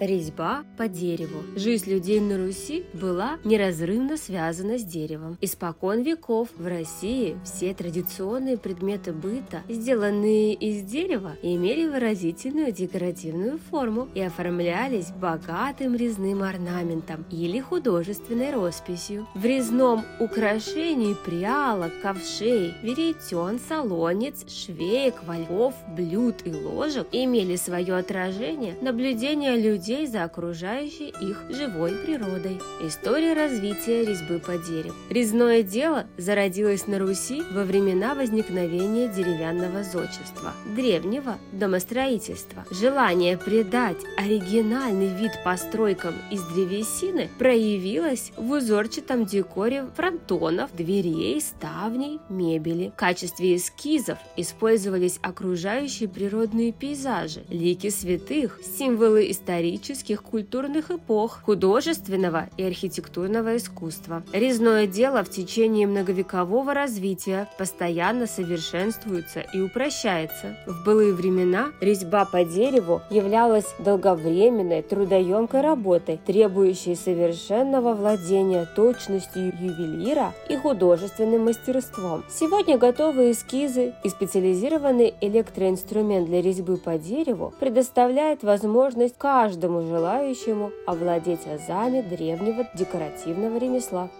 Резьба по дереву. Жизнь людей на Руси была неразрывно связана с деревом. Испокон веков в России все традиционные предметы быта, сделанные из дерева, имели выразительную декоративную форму и оформлялись богатым резным орнаментом или художественной росписью. В резном украшении прялок, ковшей, веретен, солонец, швеек, вальков, блюд и ложек имели свое отражение наблюдения людей людей за окружающей их живой природой. История развития резьбы по дереву. Резное дело зародилось на Руси во времена возникновения деревянного зодчества, древнего домостроительства. Желание придать оригинальный вид постройкам из древесины проявилось в узорчатом декоре фронтонов, дверей, ставней, мебели. В качестве эскизов использовались окружающие природные пейзажи, лики святых, символы истории исторических культурных эпох, художественного и архитектурного искусства. Резное дело в течение многовекового развития постоянно совершенствуется и упрощается. В былые времена резьба по дереву являлась долговременной, трудоемкой работой, требующей совершенного владения точностью ювелира и художественным мастерством. Сегодня готовые эскизы и специализированный электроинструмент для резьбы по дереву предоставляет возможность каждому каждому желающему овладеть азами древнего декоративного ремесла.